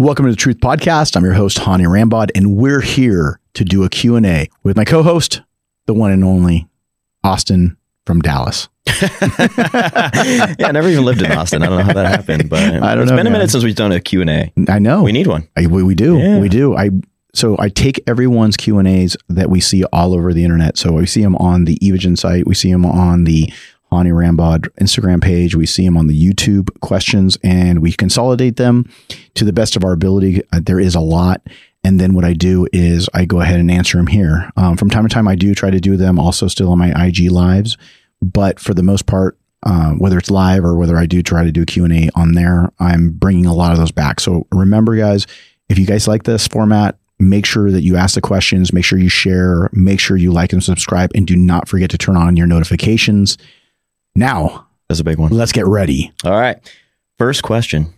Welcome to the Truth Podcast. I'm your host, Hany Rambod, and we're here to do a Q&A with my co-host, the one and only Austin from Dallas. yeah, I never even lived in Austin. I don't know how that happened, but I don't it's know, been a minute since we've done a Q&A. I know. We need one. I, we, we do. Yeah. We do. I so I take everyone's Q and A's that we see all over the internet. So we see them on the Evogen site. We see them on the Hany Rambod Instagram page. We see them on the YouTube questions, and we consolidate them to the best of our ability. Uh, there is a lot. And then what I do is I go ahead and answer them here. Um, from time to time, I do try to do them also still on my IG lives, but for the most part, uh, whether it's live or whether I do try to do a Q&A on there, I'm bringing a lot of those back. So remember, guys, if you guys like this format, make sure that you ask the questions, make sure you share, make sure you like and subscribe, and do not forget to turn on your notifications. Now, That's a big one. let's get ready. All right. First question.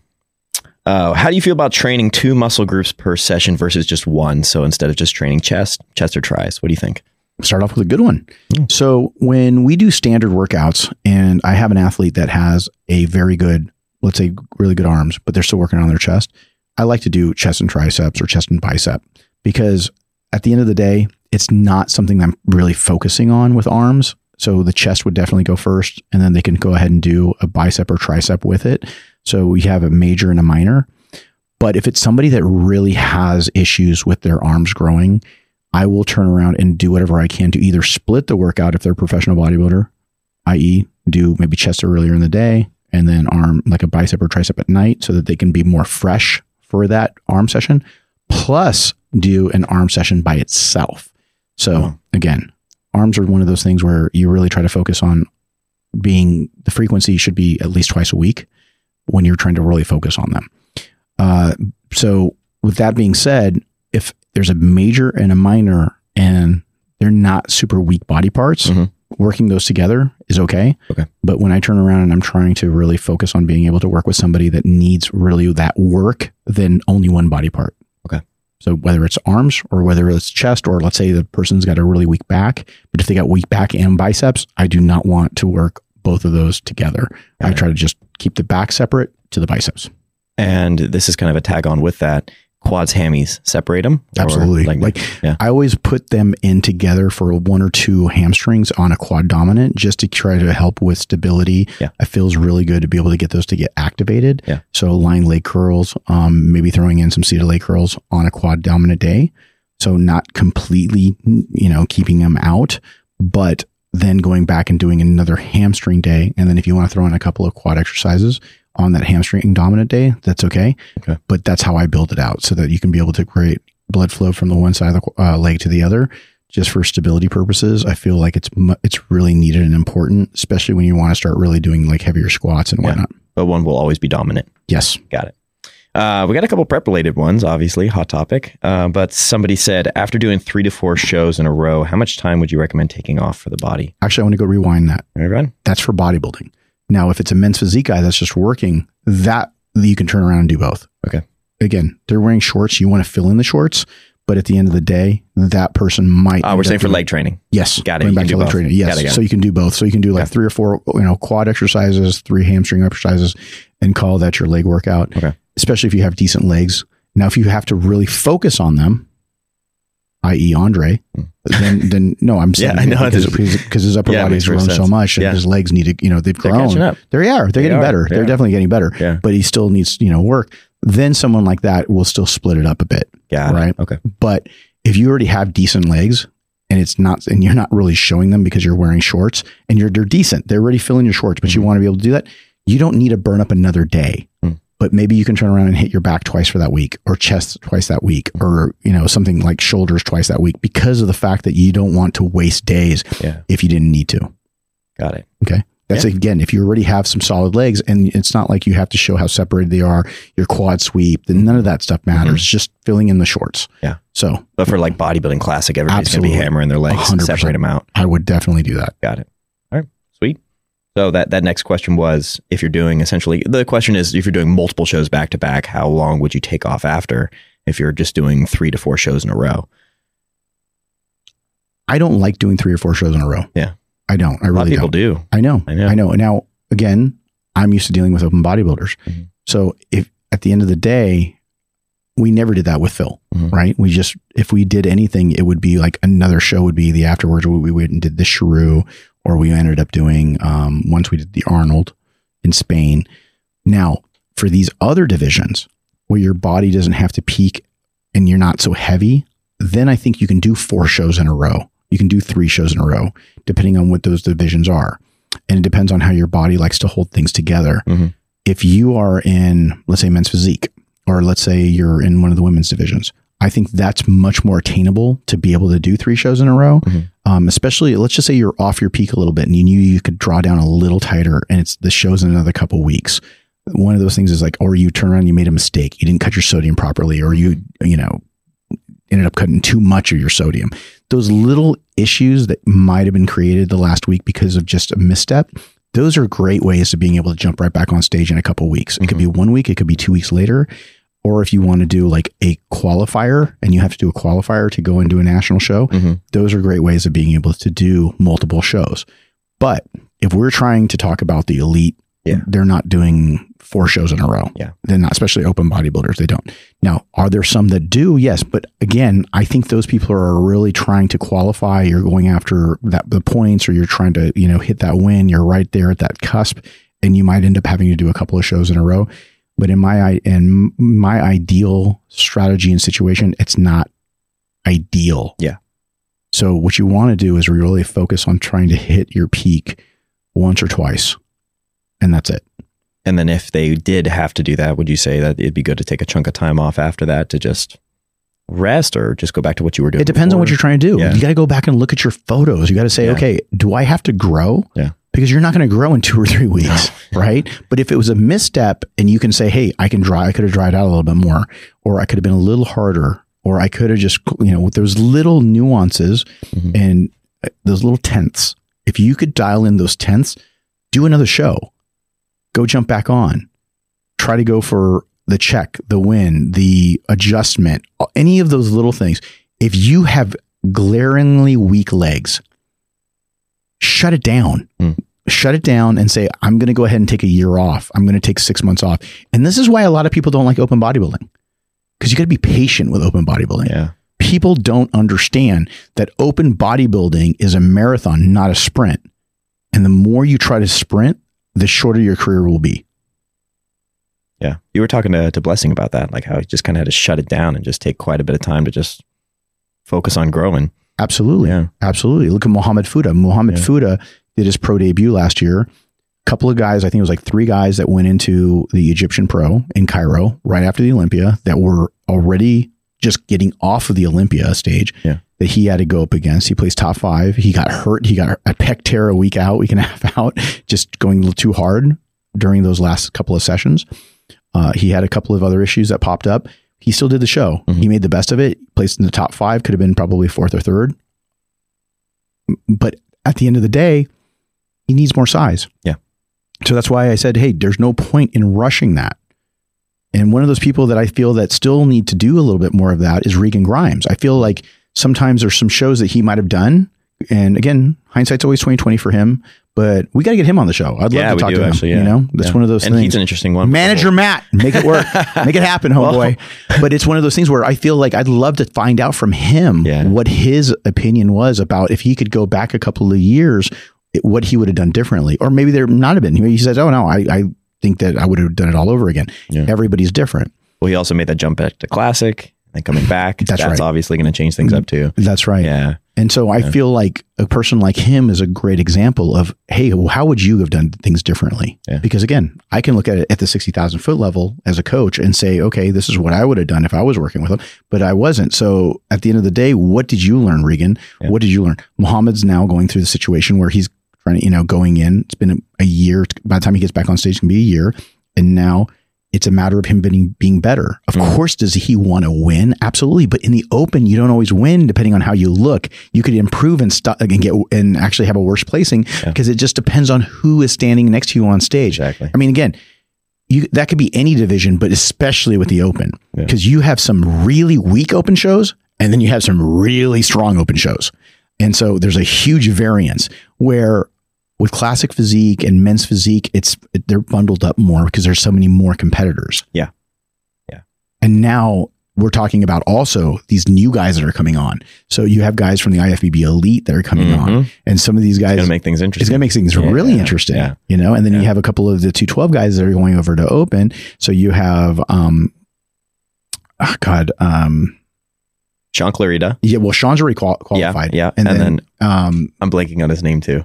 Uh, how do you feel about training two muscle groups per session versus just one? So instead of just training chest, chest or tries, what do you think? Start off with a good one. Mm. So when we do standard workouts, and I have an athlete that has a very good, let's say, really good arms, but they're still working on their chest. I like to do chest and triceps or chest and bicep because at the end of the day, it's not something I'm really focusing on with arms. So the chest would definitely go first, and then they can go ahead and do a bicep or tricep with it. So we have a major and a minor. But if it's somebody that really has issues with their arms growing, I will turn around and do whatever I can to either split the workout if they're a professional bodybuilder, i.e., do maybe chest earlier in the day and then arm like a bicep or tricep at night so that they can be more fresh for that arm session, plus do an arm session by itself. So Wow. again, arms are one of those things where you really try to focus on being the frequency should be at least twice a week when you're trying to really focus on them. Uh, so with that being said, if there's a major and a minor and they're not super weak body parts, Mhm. working those together is okay. Okay. But when I turn around and I'm trying to really focus on being able to work with somebody that needs really that work, then only one body part. So whether it's arms or whether it's chest, or let's say the person's got a really weak back, but if they got weak back and biceps, I do not want to work both of those together. Got I it. try to just keep the back separate to the biceps. And this is kind of a tag on with that. Quads, hammies, separate them. Absolutely. Like, yeah. I always put them in together for one or two hamstrings on a quad dominant just to try to help with stability. Yeah. It feels really good to be able to get those to get activated. Yeah. So lying leg curls, um, maybe throwing in some seated leg curls on a quad dominant day. So not completely, you know, keeping them out, but then going back and doing another hamstring day. And then if you want to throw in a couple of quad exercises on that hamstring dominant day, that's okay. Okay. But that's how I build it out so that you can be able to create blood flow from the one side of the uh, leg to the other. Just for stability purposes, I feel like it's mu- it's really needed and important, especially when you want to start really doing like heavier squats and Yeah. whatnot. but one will always be dominant. Yes, Got it. Uh, we got a couple prep related ones, obviously, hot topic. Uh, but somebody said after doing three to four shows in a row, how much time would you recommend taking off for the body? actually, I want to go rewind that. Everyone? That's for bodybuilding. Now, if it's a men's physique guy that's just working, that you can turn around and do both. Okay. Again, they're wearing shorts. You want to fill in the shorts, but at the end of the day, that person might. Oh, we're saying for leg training. Yes, Got it. Going You back can to do leg both. training. Yes, Got it, got so you can do both. So you can do like Okay. three or four, you know, quad exercises, three hamstring exercises, and call that your leg workout. Okay. Especially if you have decent legs. Now, if you have to really focus on them, i.e., Andre, Hmm. then then no, I'm saying Yeah, I know. because, because, his upper Yeah, body makes has more grown so much, and Yeah. his legs need to, you know, they've They're grown. catching up. They are. They're They getting are. better. They They're are. definitely getting better. Yeah. But he still needs, you know, work. Then someone like that will still split it up a bit. Got Right. Okay. But if you already have decent legs and it's not, and you're not really showing them because you're wearing shorts and you're, they're decent, they're already filling your shorts, but you Mhm. want to be able to do that, you don't need to burn up another day. Mm. But maybe you can turn around and hit your back twice for that week or chest twice that week or, you know, something like shoulders twice that week because of the fact that you don't want to waste days Yeah. if you didn't need to. Got it. Okay. That's again, if you already have some solid legs and it's not like you have to show how separated they are, your quad sweep, then none of that stuff matters. Just filling in the shorts. Mm-hmm. Yeah. So But for like bodybuilding classic, everybody's going to be hammering their legs, 100%. separate them out. I would definitely do that. Got it. All right. Sweet. So that, that next question was if you're doing essentially, the question is if you're doing multiple shows back to back, how long would you take off after if you're just doing three to four shows in a row? I don't like doing three or four shows in a row. Yeah. I don't. I A lot of really people don't. do. I know. I know. I know. Now, again, I'm used to dealing with open bodybuilders. Mhm. So if at the end of the day, we never did that with Phil, Mhm. right? We just, if we did anything, it would be like another show would be the afterwards. where We went and did the Shrew, or we ended up doing, um, once we did the Arnold in Spain. Now, for these other divisions where your body doesn't have to peak and you're not so heavy, then I think you can do four shows in a row. You can do three shows in a row, depending on what those divisions are. And it depends on how your body likes to hold things together. Mhm. If you are in, let's say, men's physique, or let's say you're in one of the women's divisions, I think that's much more attainable to be able to do three shows in a row. Mhm. Um, especially, let's just say you're off your peak a little bit and you knew you could draw down a little tighter and it's the show's in another couple weeks. One of those things is like, or you turn around, you made a mistake, you didn't cut your sodium properly, or you, you know, ended up cutting too much of your sodium. Those little issues that might have been created the last week because of just a misstep, those are great ways of being able to jump right back on stage in a couple weeks. It could be one week, it could be two weeks later. Or if you want to do like a qualifier and you have to do a qualifier to go and do a national show, Mhm. those are great ways of being able to do multiple shows. But if we're trying to talk about the elite, Yeah. they're not doing four shows in a row. Yeah. They're not, especially open bodybuilders, they don't. Now, are there some that do? Yes. But again, I think those people are really trying to qualify. You're going after that the points or you're trying to, you know, hit that win. You're right there at that cusp and you might end up having to do a couple of shows in a row. But in my i- in my ideal strategy and situation, it's not ideal. Yeah. So what you want to do is really focus on trying to hit your peak once or twice, and that's it. And then if they did have to do that, would you say that it'd be good to take a chunk of time off after that to just rest or just go back to what you were doing? It depends on what you're trying to do. Yeah. You got to go back and look at your photos. You got to say, Yeah. okay, do I have to grow? Yeah. Because you're not going to grow in two or three weeks, right? But if it was a misstep and you can say, hey, I can dry, I could have dried out a little bit more, or I could have been a little harder, or I could have just, you know, with those little nuances Mhm. and uh, those little tenths, if you could dial in those tenths, do another show, go jump back on, try to go for the check, the win, the adjustment, any of those little things. If you have glaringly weak legs, shut it down. Mm. Shut it down and say, I'm going to go ahead and take a year off. I'm going to take six months off. And this is why a lot of people don't like open bodybuilding because you got to be patient with open bodybuilding. Yeah. People don't understand that open bodybuilding is a marathon, not a sprint. And the more you try to sprint, the shorter your career will be. Yeah. You were talking to, to Blessing about that, like how he just kind of had to shut it down and just take quite a bit of time to just focus on growing. Absolutely. Yeah. Absolutely. Look at Mohamed Fuda. Mohamed Yeah. Fuda did his pro debut last year. A couple of guys, I think it was like three guys that went into the Egyptian Pro in Cairo right after the Olympia that were already just getting off of the Olympia stage Yeah. that he had to go up against. He placed top five. He got hurt. He got a pec tear a week out, week and a half out, just going a little too hard during those last couple of sessions. Uh, he had a couple of other issues that popped up. He still did the show. Mhm. He made the best of it, placed in the top five, could have been probably fourth or third. But at the end of the day, he needs more size. Yeah. So that's why I said, hey, there's no point in rushing that. And one of those people that I feel that still need to do a little bit more of that is Regan Grimes. I feel like sometimes there's some shows that he might have done. And again, hindsight's always 2020 for him, but we got to get him on the show. I'd love Yeah, to talk do to him. actually, You know, that's Yeah. one of those and things. he's an interesting one. Manager Matt, make it work, make it happen, homeboy. but it's one of those things where I feel like I'd love to find out from him Yeah. what his opinion was about if he could go back a couple of years, it- what he would have done differently, or maybe there not have been. He says, "Oh no, I, I think that I would have done it all over again." Yeah. Everybody's different. Well, he also made that jump back to classic and coming back. That's right. obviously going to change things up too. That's right. Yeah. And so I feel like a person like him is a great example of, hey, well, how would you have done things differently? Yeah. Because again, I can look at it at the 60,000 foot level as a coach and say, okay, this is what I would have done if I was working with him, but I wasn't. So at the end of the day, what did you learn, Regan? Yeah. What did you learn? Muhammad's now going through the situation where he's trying to, you know, going in. It's been a, a year. By the time he gets back on stage, it can be a year. And now it's a matter of him being, being better. Of Mhm. course, does he want to win? Absolutely. But in the open, you don't always win depending on how you look. You could improve and st- and get and actually have a worse placing Yeah. because it just depends on who is standing next to you on stage. Exactly. I mean, again, you that could be any division, but especially with the open Yeah. because you have some really weak open shows and then you have some really strong open shows. And so there's a huge variance where with classic physique and men's physique, it's they're bundled up more because there's so many more competitors. Yeah. Yeah. And now we're talking about also these new guys that are coming on. So you have guys from the IFBB elite that are coming on, Mhm. and some of these guys It's gonna make things interesting. it's going to make things Yeah, really yeah, interesting, yeah. you know. And then you have a couple of the two twelve guys that are going over to open. So you have, um, oh God, um, Shaun Clarida. yeah. Well, Shaun's already qual- qualified, Yeah, yeah. and, And then, um, I'm blanking on his name too.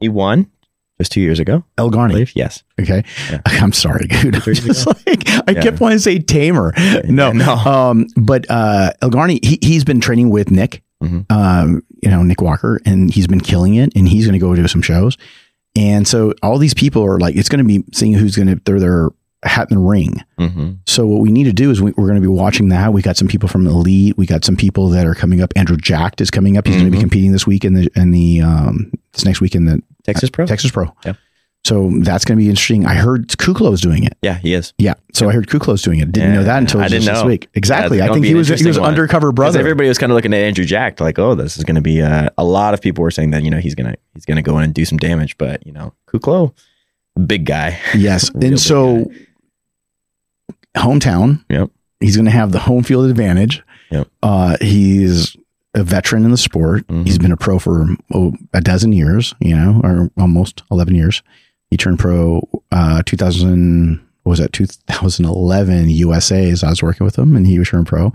He won just two years ago, El I Garni. Yes. Okay, Yeah. I'm sorry, dude. I'm just like I Yeah. kept wanting to say Tamer. No, No. Um, but uh, Elgargni, he he's been training with Nick, Mhm. um, you know, Nick Walker, and he's been killing it, and he's going to go do some shows. And so all these people are like, it's going to be seeing who's going to throw their hat in the ring. hmm So what we need to do is we, we're going to be watching that. We got some people from Elite. We got some people that are coming up. Andrew Jacked is coming up. He's going to be competing this week in the in the um, this next week in the Texas Pro. Texas Pro. Yeah. So that's going to be interesting. I heard Kuclo's doing it. Yeah, he is. Yeah. So I heard Kuclo's doing it. Didn't Yeah, know that until I didn't this know. week. Exactly. Yeah, I think he was he was one. undercover brother. everybody was kind of looking at Andrew Jack like, oh, this is going to be uh, a lot of people were saying that you know he's gonna he's gonna go in and do some damage, but you know Kuklo, big guy. yes. And so hometown. Yep. He's going to have the home field advantage. Yep. Uh, he's a veteran in the sport. Mhm. He's been a pro for oh, a dozen years, you know, or almost 11 years. He turned pro uh, 2000, what was that, 2011 USA's. I was working with him and he was turned pro.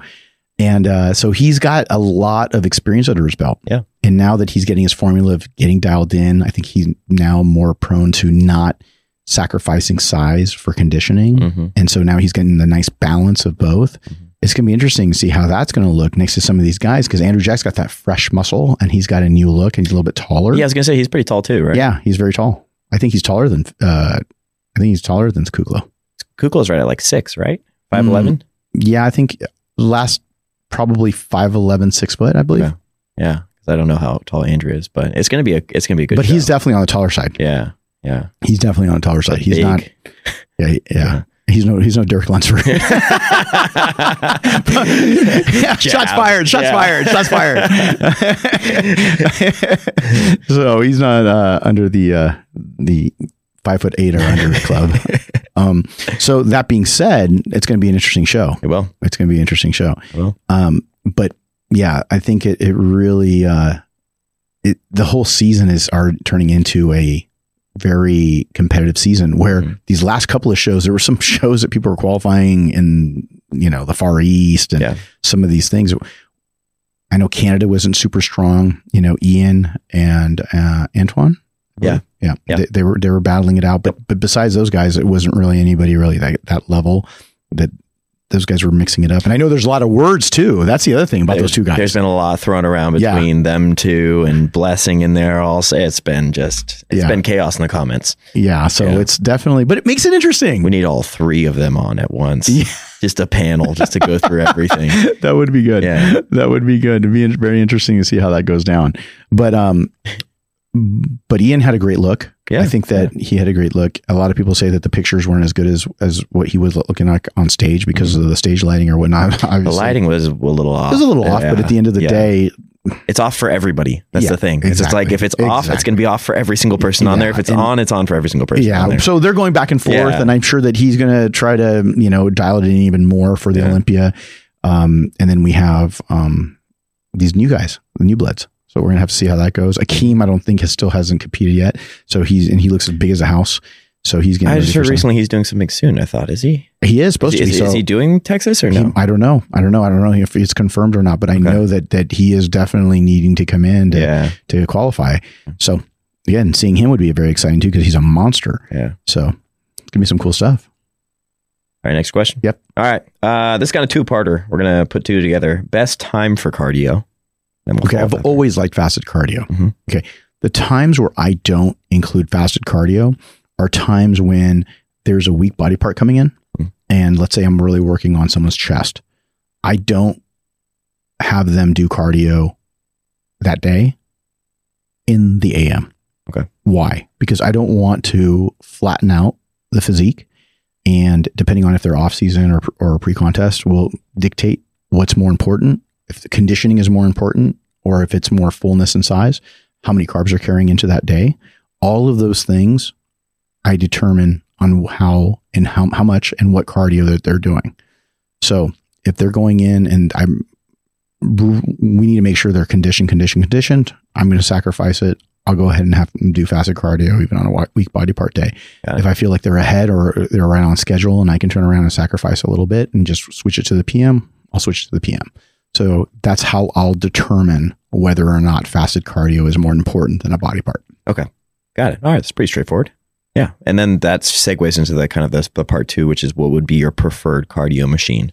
And uh, so he's got a lot of experience under his belt. Yeah. And now that he's getting his formula of getting dialed in, I think he's now more prone to not sacrificing size for conditioning. hmm And so now he's getting the nice balance of both. Mhm. It's going to be interesting to see how that's going to look next to some of these guys because Andrew Jack's got that fresh muscle and he's got a new look and he's a little bit taller. Yeah, I was gonna say he's pretty tall too, right? Yeah, he's very tall. I think he's taller than, uh, I think he's taller than Kuclo. Kuclo's right at like six, right? Five eleven. Yeah, I think last probably 5'11, six foot, I believe. Okay. Yeah, because I don't know how tall Andrew is, but it's gonna be a it's gonna be a good. but show. he's definitely on the taller side. yeah, yeah. He's definitely on the taller side. He's Big. not, yeah, he- yeah. He's no, he's no Derek Lunsford. yeah, shots fired. Shots Yeah. fired. Shots fired. so he's not uh, under the uh, the five foot eight or under the club. Um, so that being said, it's going to be an interesting show. It will. It's going to be an interesting show. well, Um, but yeah, I think it it really uh, it the whole season is are turning into a very competitive season where Mhm. these last couple of shows there were some shows that people were qualifying in you know the far east and Yeah. some of these things i know canada wasn't super strong you know ian and uh, antoine Yeah. yeah, Yeah. They, they were they were battling it out but but besides those guys it wasn't really anybody really that, that level that those guys were mixing it up and i know there's a lot of words too that's the other thing about those two guys There's been a lot thrown around Yeah. between them two and blessing in there. I'll say it's been just it's Yeah. been chaos in the comments. yeah so Yeah. it's definitely but it makes it interesting We need all three of them on at once. Yeah. Just a panel, just to go through everything. that would be good. Yeah. That would be good. It'd be very interesting to see how that goes down. But um, but Ian had a great look. Yeah, I think that he had a great look. A lot of people say that the pictures weren't as good as as what he was looking like on stage because of the stage lighting or whatnot. Mm-hmm. The lighting was a little off. it was a little off, but at the end of the Yeah. day, It's off for everybody. That's Yeah, the thing. It's just like if it's off, it's going to be off for every single person on there. If it's and- on, it's on for every single person. on yeah. So they're going back and forth, Yeah. and I'm sure that he's going to try to you know dial it in even more for the Yeah. Olympia. Um, and then we have um these new guys, the new bloods. So we're gonna have to see how that goes. Akim, I don't think has still hasn't competed yet. So he's and he looks as big as a house. So he's getting. I just heard recently he's doing something soon. I thought, is he? he is supposed Is, to be. is, so is he doing Texas or he- no? I don't know. I don't know. I don't know if it's confirmed or not. But I Okay. know that that he is definitely needing to come in to yeah, to qualify. So again, seeing him would be very exciting too because he's a monster. yeah. So it's gonna be some cool stuff. All right, next question. Yep. All right. Uh, this kind of two parter. We're gonna put two together. Best time for cardio. Okay, I've always liked fasted cardio. Mhm. Okay, the times where I don't include fasted cardio are times when there's a weak body part coming in, Mhm. and let's say I'm really working on someone's chest. I don't have them do cardio that day in the AM. Okay. Why? Because I don't want to flatten out the physique, and depending on if they're off season or or pre contest, will dictate what's more important. If the conditioning is more important, or if it's more fullness and size, how many carbs are carrying into that day. All of those things I determine on how and how, how much and what cardio that they're doing. So if they're going in and I'm, we need to make sure they're conditioned, conditioned, conditioned. I'm going to sacrifice it. I'll go ahead and have them do fasted cardio even on a weak body part day. It. If I feel like they're ahead or they're right on schedule and I can turn around and sacrifice a little bit and just switch it to the PM, I'll switch to the PM. So that's how I'll determine whether or not fasted cardio is more important than a body part. Okay. Got it. All right. That's pretty straightforward. Yeah. And then that segues into the kind of the, the part two, which is what would be your preferred cardio machine?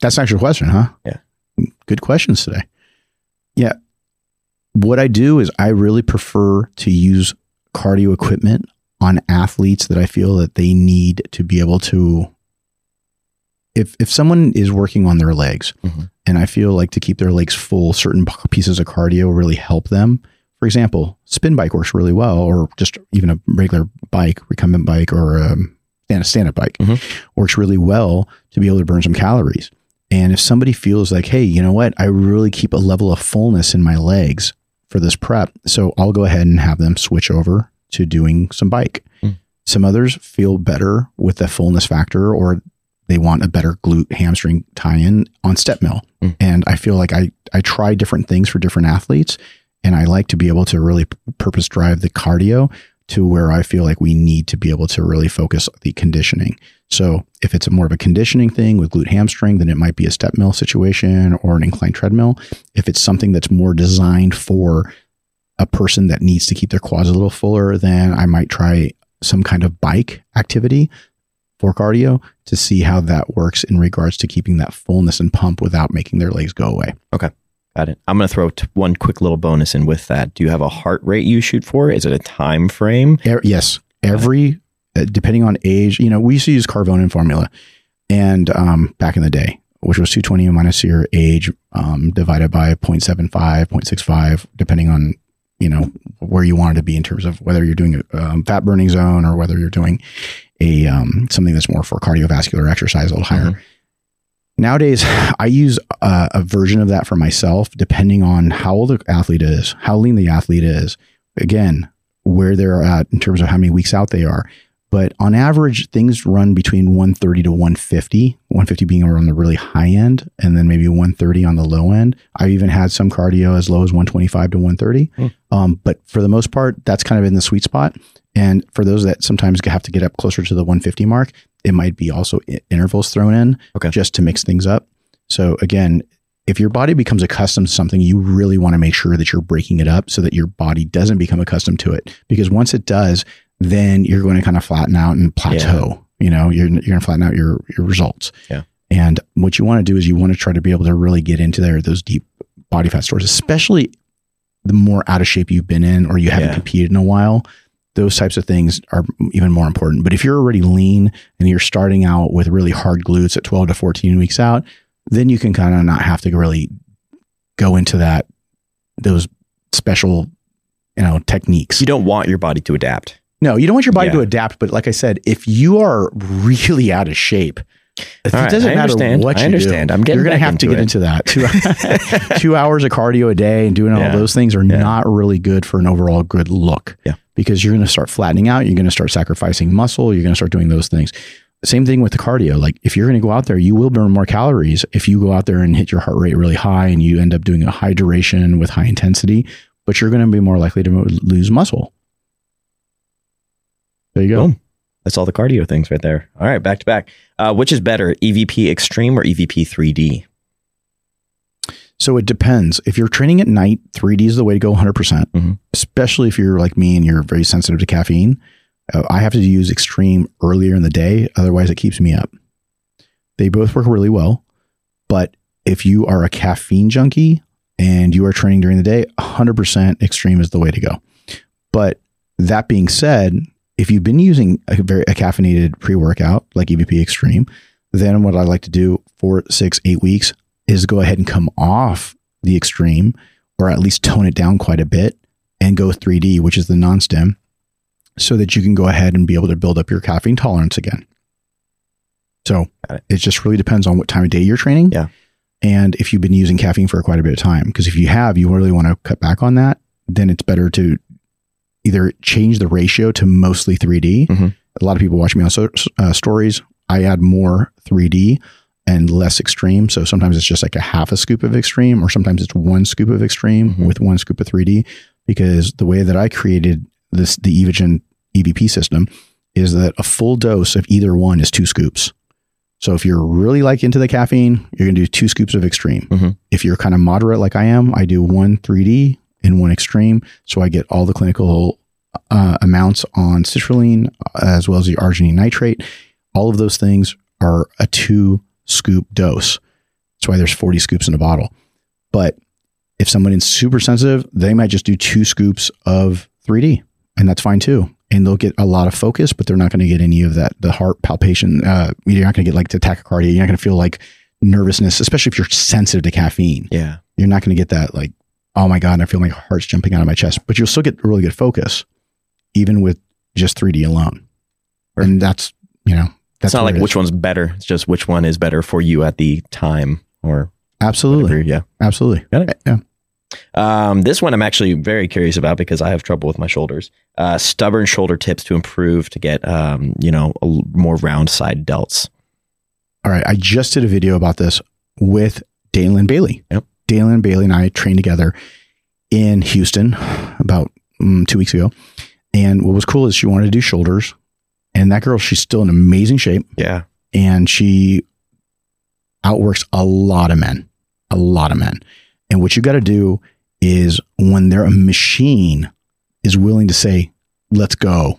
That's an actual question, huh? Yeah. Good questions today. Yeah. What I do is I really prefer to use cardio equipment on athletes that I feel that they need to be able to if if someone is working on their legs Mhm. and I feel like to keep their legs full, certain pieces of cardio really help them. For example, spin bike works really well, or just even a regular bike, recumbent bike, or um, stand stand up bike Mhm. works really well to be able to burn some calories. And if somebody feels like, hey, you know what, I really keep a level of fullness in my legs for this prep, so I'll go ahead and have them switch over to doing some bike. Mm. Some others feel better with the fullness factor, or they want a better glute hamstring tie-in on step mill. Mm. And I feel like I I try different things for different athletes, and I like to be able to really purpose drive the cardio to where I feel like we need to be able to really focus the conditioning. So if it's a more of a conditioning thing with glute hamstring, then it might be a step mill situation or an inclined treadmill. If it's something that's more designed for a person that needs to keep their quads a little fuller, then I might try some kind of bike activity for cardio to see how that works in regards to keeping that fullness and pump without making their legs go away. Okay. Got it. I'm going to throw t- one quick little bonus in with that. Do you have a heart rate you shoot for? Is it a time frame? Yes, every uh, depending on age, you know, we used to use Karvonen formula, and um, back in the day, which was 220 minus your age um, divided by 0.75, 0.65, depending on you know where you wanted to be in terms of whether you're doing a um, fat burning zone or whether you're doing a um, something that's more for cardiovascular exercise a little higher. Mhm. Nowadays, I use a, a version of that for myself, depending on how old the athlete is, how lean the athlete is. Again, where they're at in terms of how many weeks out they are. But on average, things run between 130 to 150, 150 being around the really high end, and then maybe 130 on the low end. I've even had some cardio as low as 125 to 130. Hmm. Um, but for the most part, that's kind of in the sweet spot. And for those that sometimes have to get up closer to the 150 mark, it might be also intervals thrown in Okay. just to mix things up. So again, if your body becomes accustomed to something, you really want to make sure that you're breaking it up so that your body doesn't become accustomed to it. Because once it does, then you're going to kind of flatten out and plateau. You know, you're you're going to flatten out your your results. Yeah. And what you want to do is you want to try to be able to really get into there those deep body fat stores, especially the more out of shape you've been in or you haven't Yeah. competed in a while. Those types of things are even more important. But if you're already lean and you're starting out with really hard glutes at 12 to 14 weeks out, then you can kind of not have to really go into that those special you know techniques. You don't want your body to adapt. No, you don't want your body Yeah. to adapt, but like I said, if you are really out of shape, it right, doesn't I matter understand. what I you understand. do. I'm getting You're going to have to get it. into that. Two, two hours of cardio a day and doing all those things are Yeah. not really good for an overall good look. Yeah. Because you're going to start flattening out. You're going to start sacrificing muscle. You're going to start doing those things. Same thing with the cardio. Like if you're going to go out there, you will burn more calories if you go out there and hit your heart rate really high and you end up doing a high duration with high intensity, but you're going to be more likely to lose muscle. There you go. Boom. That's all the cardio things right there. All right, back to back. Uh, which is better, EVP Extreme or EVP 3D? So it depends. If you're training at night, 3D is the way to go 100%, percent Mhm. especially if you're like me and you're very sensitive to caffeine. Uh, I have to use extreme earlier in the day. Otherwise, it keeps me up. They both work really well. But if you are a caffeine junkie and you are training during the day, 100% extreme is the way to go. But that being said, if you've been using a very a caffeinated pre workout like EVP Extreme, then what I like to do for six, eight weeks is go ahead and come off the extreme or at least tone it down quite a bit and go 3D, which is the non stem, so that you can go ahead and be able to build up your caffeine tolerance again. So it. it just really depends on what time of day you're training. Yeah. And if you've been using caffeine for quite a bit of time, because if you have, you really want to cut back on that, then it's better to either change the ratio to mostly 3D. Mhm. A lot of people watch me on so, uh, stories. I add more 3D and less extreme. So sometimes it's just like a half a scoop of extreme, or sometimes it's one scoop of extreme Mhm. with one scoop of 3D. Because the way that I created this, the Evogen EVP system, is that a full dose of either one is two scoops. So if you're really like into the caffeine, you're gonna do two scoops of extreme. Mhm. If you're kind of moderate like I am, I do one 3D and one extreme, so I get all the clinical uh, amounts on citrulline as well as the arginine nitrate. All of those things are a two scoop dose. That's why there's 40 scoops in a bottle. But if someone is super sensitive, they might just do two scoops of 3D, and that's fine too. And they'll get a lot of focus, but they're not going to get any of that the heart palpation. Uh, you're not going to get like the tachycardia. You're not going to feel like nervousness, especially if you're sensitive to caffeine. Yeah. You're not going to get that like, oh my god, I feel my heart's jumping out of my chest. But you'll still get really good focus, even with just 3D alone. And that's you know that's it's not like it is. which one's better. It's just which one is better for you at the time or absolutely. Yeah. absolutely. Got it. Yeah. Um, this one I'm actually very curious about because I have trouble with my shoulders. Uh, stubborn shoulder tips to improve to get, um, you know, a more round side delts. All right. I just did a video about this with Dana Linn Bailey. Yep. Dana Linn Bailey and I trained together in Houston about mm, two weeks ago. And what was cool is she wanted to do shoulders. And that girl, she's still in amazing shape Yeah. and she outworks a lot of men, a lot of men. And what you got to do is when they're a machine is willing to say, let's go.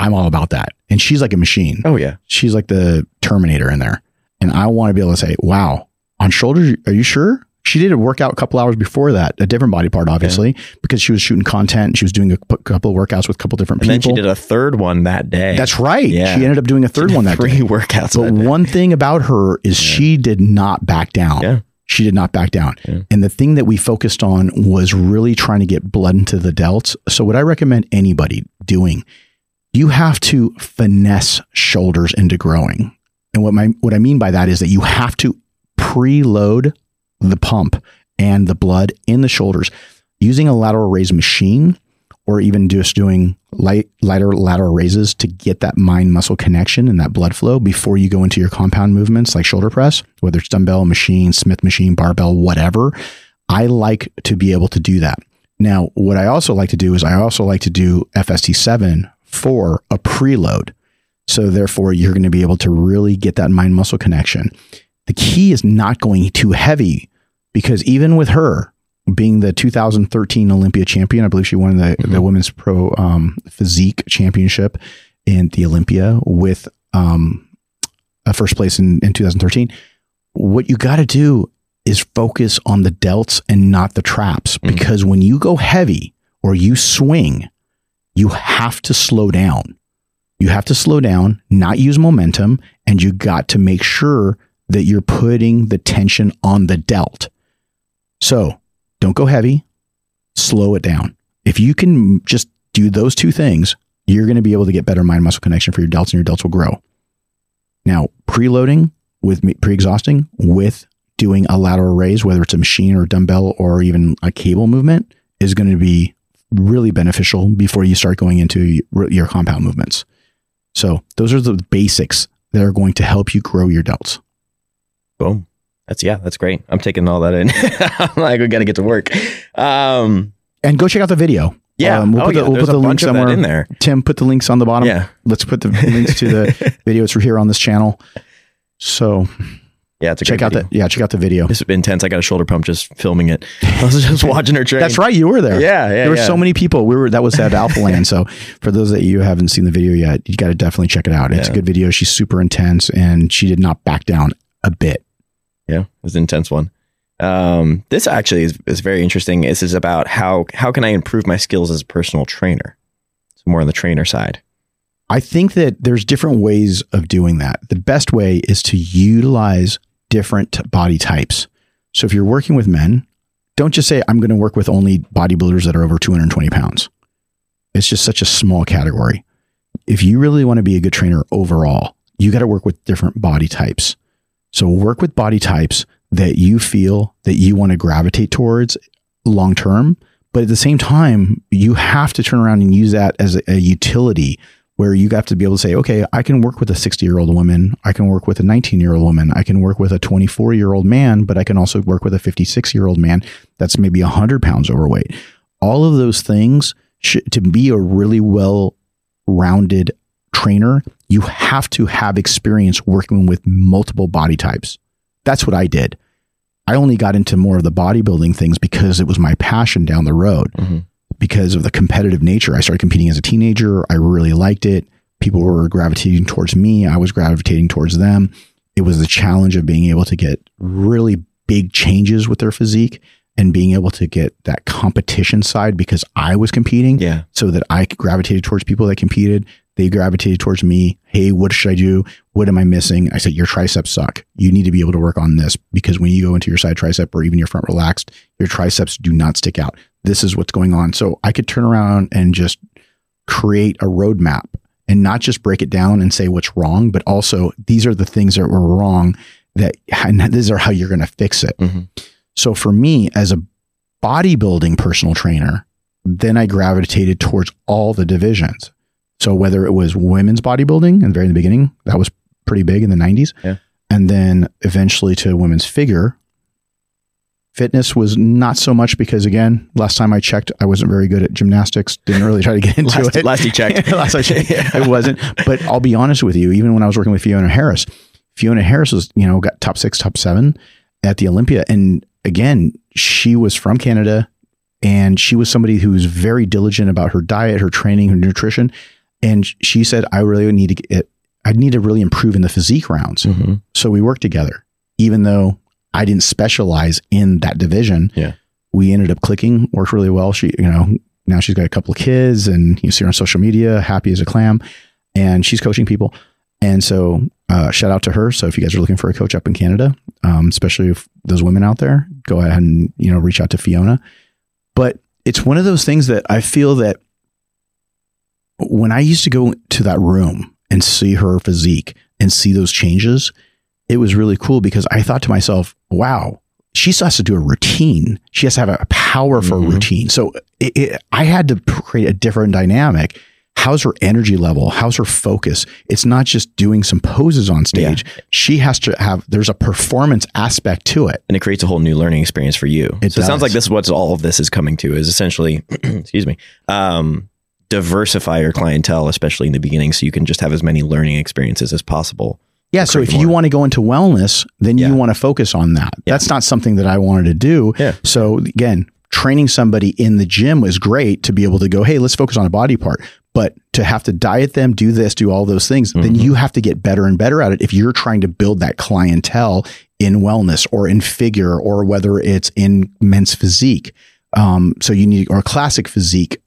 I'm all about that. And she's like a machine Oh yeah. she's like the Terminator in there. And I want to be able to say, wow, on shoulders, are you sure? She did a workout a couple hours before that, a different body part, obviously, because she was shooting content. She was doing a p- couple of workouts with a couple different people. And then she did a third one that day. That's right. Yeah. She ended up doing a third one that Three day. workouts. But one thing about her is Yeah. she did not back down. Yeah. She did not back down. Yeah. And the thing that we focused on was really trying to get blood into the delts. So, what I recommend anybody doing, you have to finesse shoulders into growing. And what my what I mean by that is that you have to preload the pump and the blood in the shoulders using a lateral raise machine or even just doing light lighter lateral raises to get that mind muscle connection and that blood flow before you go into your compound movements like shoulder press, whether it's dumbbell, machine, Smith machine, barbell, whatever. I like to be able to do that. Now, what I also like to do is I also like to do FST7 for a preload. So therefore you're going to be able to really get that mind muscle connection. The key is not going too heavy because even with her being the 2013 Olympia champion, I believe she won the, the women's pro um, physique championship in the Olympia with um, a first place in, in 2013. What you got to do is focus on the delts and not the traps Mhm. because when you go heavy or you swing, you have to slow down. You have to slow down, not use momentum, and you got to make sure that you're putting the tension on the delt. So don't go heavy, slow it down. If you can just do those two things, you're going to be able to get better mind muscle connection for your delts and your delts will grow. Now, preloading with pre exhausting with doing a lateral raise, whether it's a machine or a dumbbell or even a cable movement, is going to be really beneficial before you start going into your, your compound movements. So, those are the basics that are going to help you grow your delts. Boom. That's yeah. That's great. I'm taking all that in. I'm like, we got to get to work. Um, And go check out the video. yeah. Um, we'll oh, put the- yeah. we'll put the link bunch of that somewhere. in there. Tim, put the links on the bottom. Yeah. Let's put the links to the videos here on this channel. So Yeah. It's a check great out video. the yeah, check out the video. Been intense. I got a shoulder pump just filming it. I was just watching her train. That's right, you were there. Yeah. Yeah. there were yeah. so many people. We were that was at Alphaland. So for those that you haven't seen the video yet, you got to definitely check it out. It's a good video. She's super intense, and she did not back down a bit. Yeah, it was an intense one. Um, this actually is, is very interesting. This is about how how can I improve my skills as a personal trainer? So more on the trainer side. I think that there's different ways of doing that. The best way is to utilize different body types. So if you're working with men, don't just say, I'm going to work with only bodybuilders that are over 220 pounds. It's just such a small category. If you really want to be a good trainer overall, you got to work with different body types. So work with body types that you feel that you want to gravitate towards long term. But at the same time, you have to turn around and use that as a, a utility where you have to be able to say, okay, I can work with a 60 year old woman. I can work with a 19 year old woman. I can work with a 24 year old man, but I can also work with a 56 year old man that's maybe 100 pounds overweight. All of those things should, to be a really well rounded trainer, you have to have experience working with multiple body types. That's what I did. I only got into more of the bodybuilding things because it was my passion down the road Mhm. because of the competitive nature. I started competing as a teenager. I really liked it. People were gravitating towards me. I was gravitating towards them. It was the challenge of being able to get really big changes with their physique and being able to get that competition side because I was competing Yeah. so that I gravitated towards people that competed. They gravitated towards me. Hey, what should I do? What am I missing? I said, your triceps suck. You need to be able to work on this because when you go into your side tricep or even your front relaxed, your triceps do not stick out. This is what's going on. So I could turn around and just create a roadmap and not just break it down and say what's wrong, but also these are the things that were wrong that and these are how you're going to fix it. Mhm. So for me as a bodybuilding personal trainer, then I gravitated towards all the divisions. So whether it was women's bodybuilding in the very beginning, that was pretty big in the 90s. Yeah. And then eventually to women's figure. Fitness was not so much because again, last time I checked, I wasn't very good at gymnastics. Didn't really try to get into Last, it. last you checked. last I checked, it wasn't. But I'll be honest with you, even when I was working with Fiona Harris, Fiona Harris was, you know, got top six, top seven at the Olympia. And again, she was from Canada and she was somebody who was very diligent about her diet, her training, her nutrition. And she said, I really need to get, I need to really improve in the physique rounds. Mhm. So we worked together, even though I didn't specialize in that division. Yeah. We ended up clicking, worked really well. She, you know, now she's got a couple of kids and you see her on social media, happy as a clam, and she's coaching people. And so, uh, shout out to her. So if you guys are looking for a coach up in Canada, um, especially if those women out there, go ahead and, you know, reach out to Fiona. But it's one of those things that I feel that when I used to go to that room and see her physique and see those changes, it was really cool because I thought to myself, wow, she still has to do a routine. She has to have a powerful Mhm. routine. So it, it, I had to create a different dynamic. How's her energy level? How's her focus? It's not just doing some poses on stage. She has to have, there's a performance aspect to it. and it creates a whole new learning experience for you. It so it sounds like this is what all of this is coming to is essentially, excuse me, um, diversify your clientele, especially in the beginning, so you can just have as many learning experiences as possible. Yeah. So if you want to go into wellness, then Yeah. you want to focus on that. Yeah. That's not something that I wanted to do. Yeah. So again, training somebody in the gym was great to be able to go, hey, let's focus on a body part. But to have to diet them, do this, do all those things, then Mhm. you have to get better and better at it if you're trying to build that clientele in wellness or in figure or whether it's in men's physique. Um, so you need or classic physique.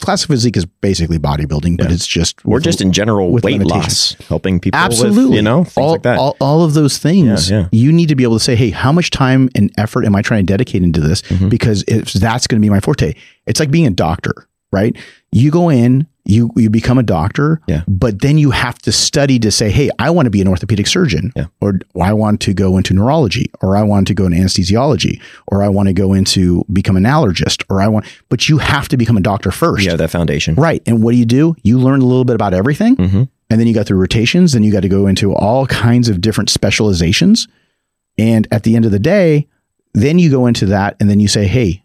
Classic physique is basically bodybuilding, but Yeah. it's just Or just in general weight loss, helping people Absolutely. with, you know, things all, like that. all, all of those things, Yeah, yeah. you need to be able to say, hey, how much time and effort am I trying to dedicate into this? Mhm. Because if that's going to be my forte, it's like being a doctor, right? You go in, you you become a doctor, Yeah. but then you have to study to say, hey, I want to be an orthopedic surgeon, Yeah. or I want to go into neurology, or I want to go into anesthesiology, or I want to go into become an allergist, or I want, but you have to become a doctor first. yeah, that foundation. Right. And what do you do? You learn a little bit about everything. Mhm. And then you got through rotations, then you got to go into all kinds of different specializations. And at the end of the day, then you go into that and then you say, hey,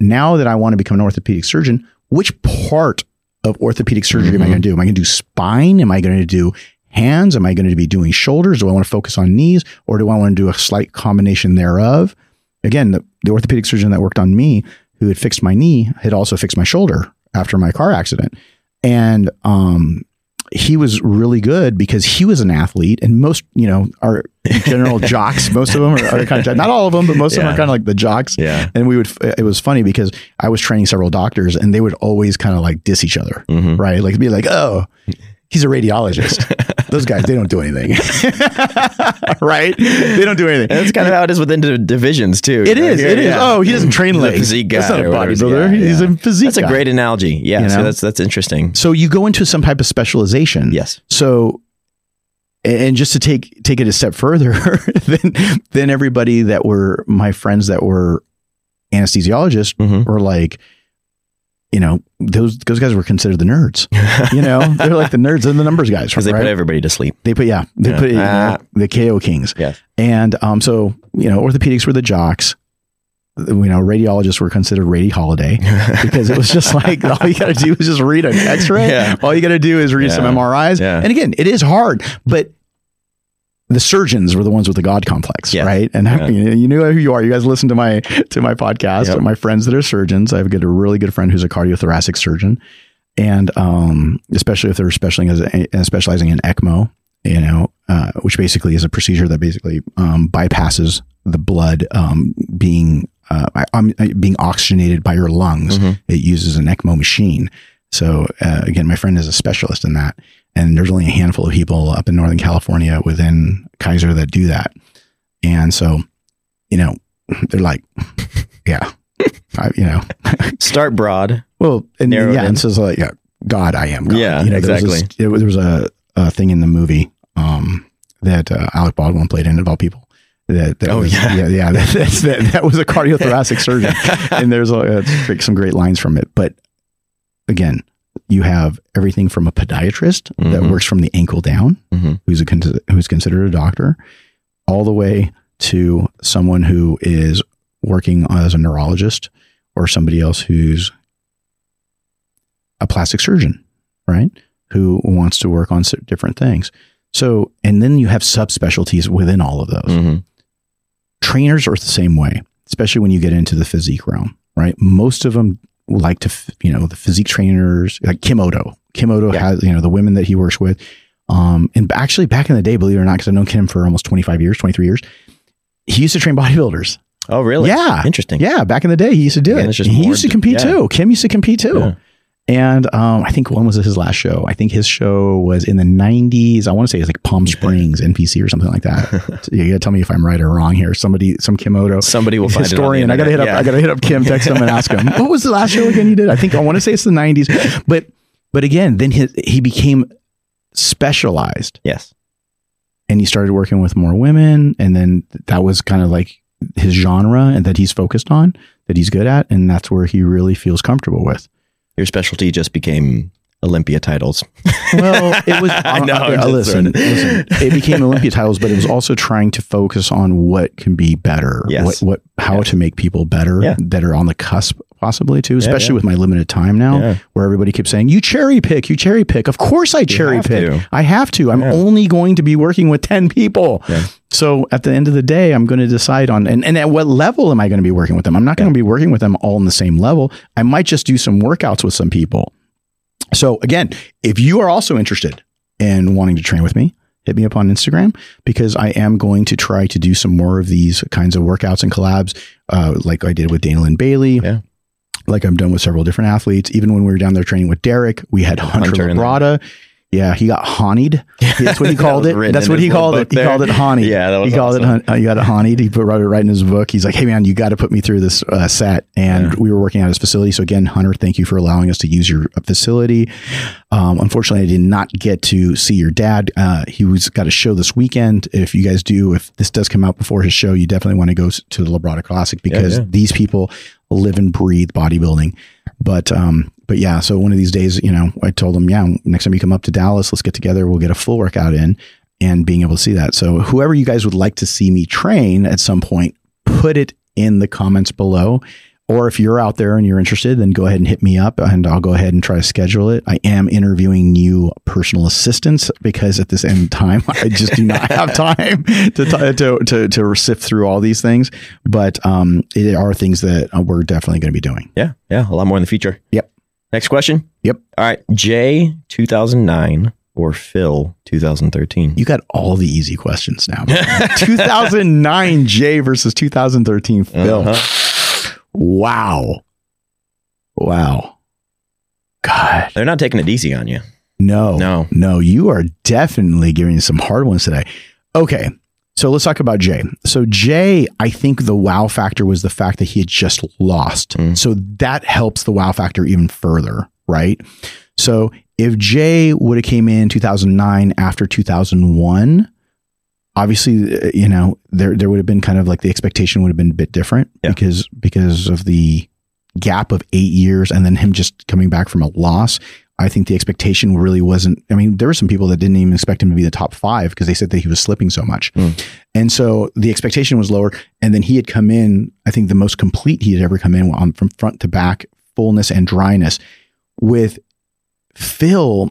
now that I want to become an orthopedic surgeon, which part of orthopedic surgery am I going to do? Am I going to do spine? Am I going to do hands? Am I going to be doing shoulders? Do I want to focus on knees or do I want to do a slight combination thereof? Again, the, the orthopedic surgeon that worked on me, who had fixed my knee, had also fixed my shoulder after my car accident. And um, he was really good because he was an athlete, and most, you know, are general jocks. Most of them are, are kind of not all of them, but most of them are kind of like the jocks. Yeah. And we would. It was funny because I was training several doctors, and they would always kind of like diss each other, hmm right? Like be like, "Oh, he's a radiologist." Those guys, they don't do anything, right? They don't do anything. And that's kind of how it is within the divisions too. It you know? is. Yeah, It is. Oh, he doesn't train He's a legs. physique That's not a bodybuilder. Yeah, He's yeah. a physique. That's a guy. great analogy. Yeah. You So that's that's interesting. So you go into some type of specialization. Yes. So, and just to take take it a step further, then then everybody that were my friends that were anesthesiologists hmm were like, you know, those those guys were considered the nerds. You know, they're like the nerds and the numbers guys, Because they put everybody to sleep. They put yeah, they Yeah. put you know, Ah. the KO Kings, Yes. and um, so you know, orthopedics were the jocks. You know, radiologists were considered radi holiday because it was just like all you got to do is just read an X-ray. Yeah. All you got to do is read some MRIs. Yeah. And again, it is hard, but the surgeons were the ones with the God complex, Yes. right? And Yeah. you, know, you know who you are. You guys listen to my to my podcast. Yep. My friends that are surgeons. I have a, good, a really good friend who's a cardiothoracic surgeon, and um, especially if they're specializing uh, specializing in ECMO, you know, uh, which basically is a procedure that basically um, bypasses the blood um, being uh, um, being oxygenated by your lungs. Mhm. It uses an ECMO machine. So uh, again, my friend is a specialist in that, and there's only a handful of people up in Northern California within Kaiser that do that. And so, you know, they're like, yeah, I, you know, Start broad. well, and Narrow yeah, in. and so it's like, yeah, God, I am God. Yeah, you know, there was exactly. this- There was, there was a, a thing in the movie um, that uh, Alec Baldwin played in of all people. That, that Oh, was, yeah. yeah, yeah. That, that, that was a cardiothoracic surgeon, and there's uh, some great lines from it. But again, you have everything from a podiatrist that Mhm. works from the ankle down, Mhm. who's a con- who's considered a doctor, all the way to someone who is working as a neurologist or somebody else who's a plastic surgeon, right? Who wants to work on different things. So, and then you have subspecialties within all of those. Mhm. Trainers are the same way, especially when you get into the physique realm, right? Most of them like to, you know, the physique trainers, like Kim Oddo. Kim Oddo Yeah. has, you know, the women that he works with. Um, and actually, back in the day, believe it or not, because I've known Kim for almost 25 years, 23 years, he used to train bodybuilders. Oh, really? Yeah. Interesting. Yeah, back in the day, he used to do Again, it. it's just he used to compete yeah. too. Kim used to compete too. Yeah. And um, I think when was his last show? I think his show was in the 90s. I want to say it's like Palm Springs, NPC or something like that. you got to tell me if I'm right or wrong here. Somebody, some Kim Oddo Somebody will find historian. I got to hit up. I got to hit up Kim, text him, and ask him what was the last show again you did. I think I want to say it's the 90s. But but again, then he, he became specialized Yes. and he started working with more women and then that was kind of like his genre and that he's focused on that he's good at and that's where he really feels comfortable with Your specialty just became Olympia titles. well it was I know, just listen, listen it became olympia titles but it was also trying to focus on what can be better. Yes. what what how Yeah. to make people better Yeah. that are on the cusp possibly too especially yeah. with my limited time now where everybody keeps saying you cherry pick you cherry pick. Of course i cherry have pick. to. i have to. I'm only going to be working with 10 people. So at the end of the day i'm going to decide on and, and at what level am i going to be working with them? I'm not going to be working with them all on the same level. I might just do some workouts with some people so again if you are also interested in wanting to train with me hit me up on instagram because i am going to try to do some more of these kinds of workouts and collabs uh, like i did with Dana Linn Bailey Yeah. like I'm done with several different athletes. Even when we were down there training with Derek, we had Hunter, Hunter. Labrada. Yeah, he got honied. That's what he called it. That's what he called it. book He called it honied. Yeah, that was he called it. awesome. Uh, you got it honied. He put wrote it right in his book. He's like, "Hey man, you got to put me through this uh, set." And Yeah. we were working at his facility. So again, Hunter, thank you for allowing us to use your uh, facility. Um, unfortunately, I did not get to see your dad. Uh, he was got a show this weekend. If you guys do, if this does come out before his show, you definitely want to go to the Labrada Classic because yeah. these people live and breathe bodybuilding. But um, but yeah, so one of these days, you know, I told him, yeah, next time you come up to Dallas, let's get together. We'll get a full workout in and being able to see that. So whoever you guys would like to see me train at some point, put it in the comments below. Or if you're out there and you're interested, then go ahead and hit me up and I'll go ahead and try to schedule it. I am interviewing new personal assistants because at this end time, I just do not have time to, t- to, to, to sift through all these things. But um, it are things that we're definitely going to be doing. Yeah. Yeah. A lot more in the future. Yep. Next question. Yep. All right. Jay 2009 or Phil 2013? You got all the easy questions now. 2009 Jay versus 2013 Phil. Uh-huh. Wow. Wow. God. They're not taking it easy on you. No. No. No, you are definitely giving some hard ones today. Okay. So let's talk about Jay. So Jay, I think the wow factor was the fact that he had just lost. Mm. So that helps the wow factor even further, right? So if Jay would have came in 2009 after 2001, obviously, uh, you know, there there would have been kind of like the expectation would have been a bit different Yeah. because because of the gap of eight years and then him just coming back from a loss. I think the expectation really wasn't. I mean, there were some people that didn't even expect him to be the top five because they said that he was slipping so much. Mm. And so the expectation was lower. And then he had come in, I think the most complete he had ever come in on from front to back, fullness and dryness. With Phil,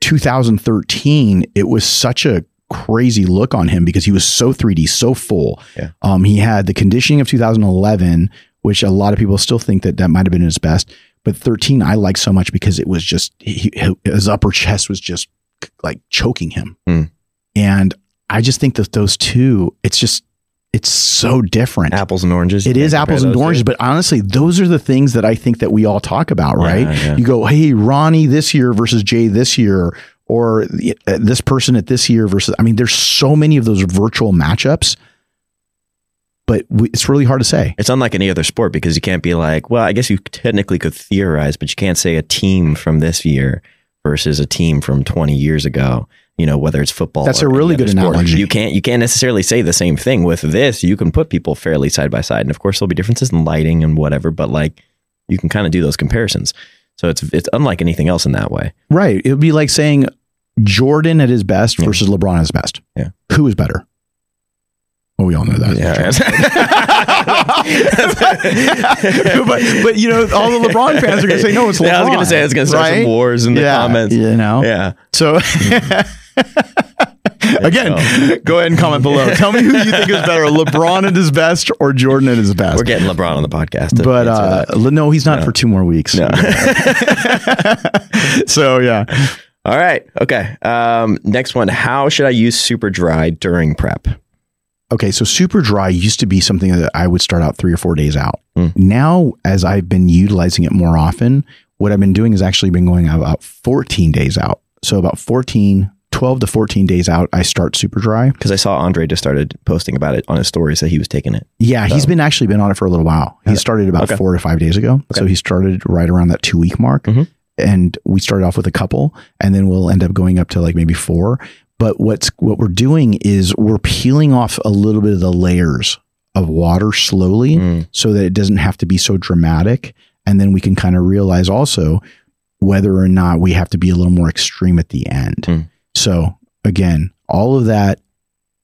2013, it was such a crazy look on him because he was so 3D, so full. Yeah. Um, he had the conditioning of 2011, which a lot of people still think that that might have been his best. But 13, I like so much because it was just he, his upper chest was just like choking him, Hmm. and I just think that those two, it's just it's so different. Apples and oranges. It is apples and oranges, two. but honestly, those are the things that I think that we all talk about, right? yeah. You go, hey, Ronnie this year versus Jay this year, or this person at this year versus. I mean, there's so many of those virtual matchups, but we, it's really hard to say. It's unlike any other sport because you can't be like, well, I guess you technically could theorize, but you can't say a team from this year versus a team from 20 years ago. You know, whether it's football. That's or a really good sport. analogy. You can't you can't necessarily say the same thing with this. You can put people fairly side by side, and of course there'll be differences in lighting and whatever, but like you can kind of do those comparisons. So it's it's unlike anything else in that way. Right? It would be like saying Jordan at his best Yeah. versus LeBron at his best. Yeah. Who is better? Well, we all know that. but but you know all the LeBron fans are going to say no, it's LeBron. Yeah, I was gonna say I was gonna start right? some wars in the yeah, comments. You know. Yeah. So again, go ahead and comment below. Tell me who you think is better, LeBron at his best or Jordan at his best. We're getting LeBron on the podcast. but uh, le- no, he's not for two more weeks. No. so yeah, All right. Okay. Um, next one. How should I use super dry during prep? Okay. So super dry used to be something that I would start out three or four days out. Mm. Now, as I've been utilizing it more often, what I've been doing is actually been going about 14 days out. So about 14, 12 to 14 days out, I start super dry. Because I saw Andre just started posting about it on his stories that he was taking it. Yeah, he's been actually been on it for a little while. He started about Okay. four to five days ago. Okay. So he started right around that two week mark. Mhm. And we started off with a couple and then we'll end up going up to like maybe four. But what's what we're doing is we're peeling off a little bit of the layers of water slowly Mm. so that it doesn't have to be so dramatic. And then we can kind of realize also whether or not we have to be a little more extreme at the end. Hmm. So again, all of that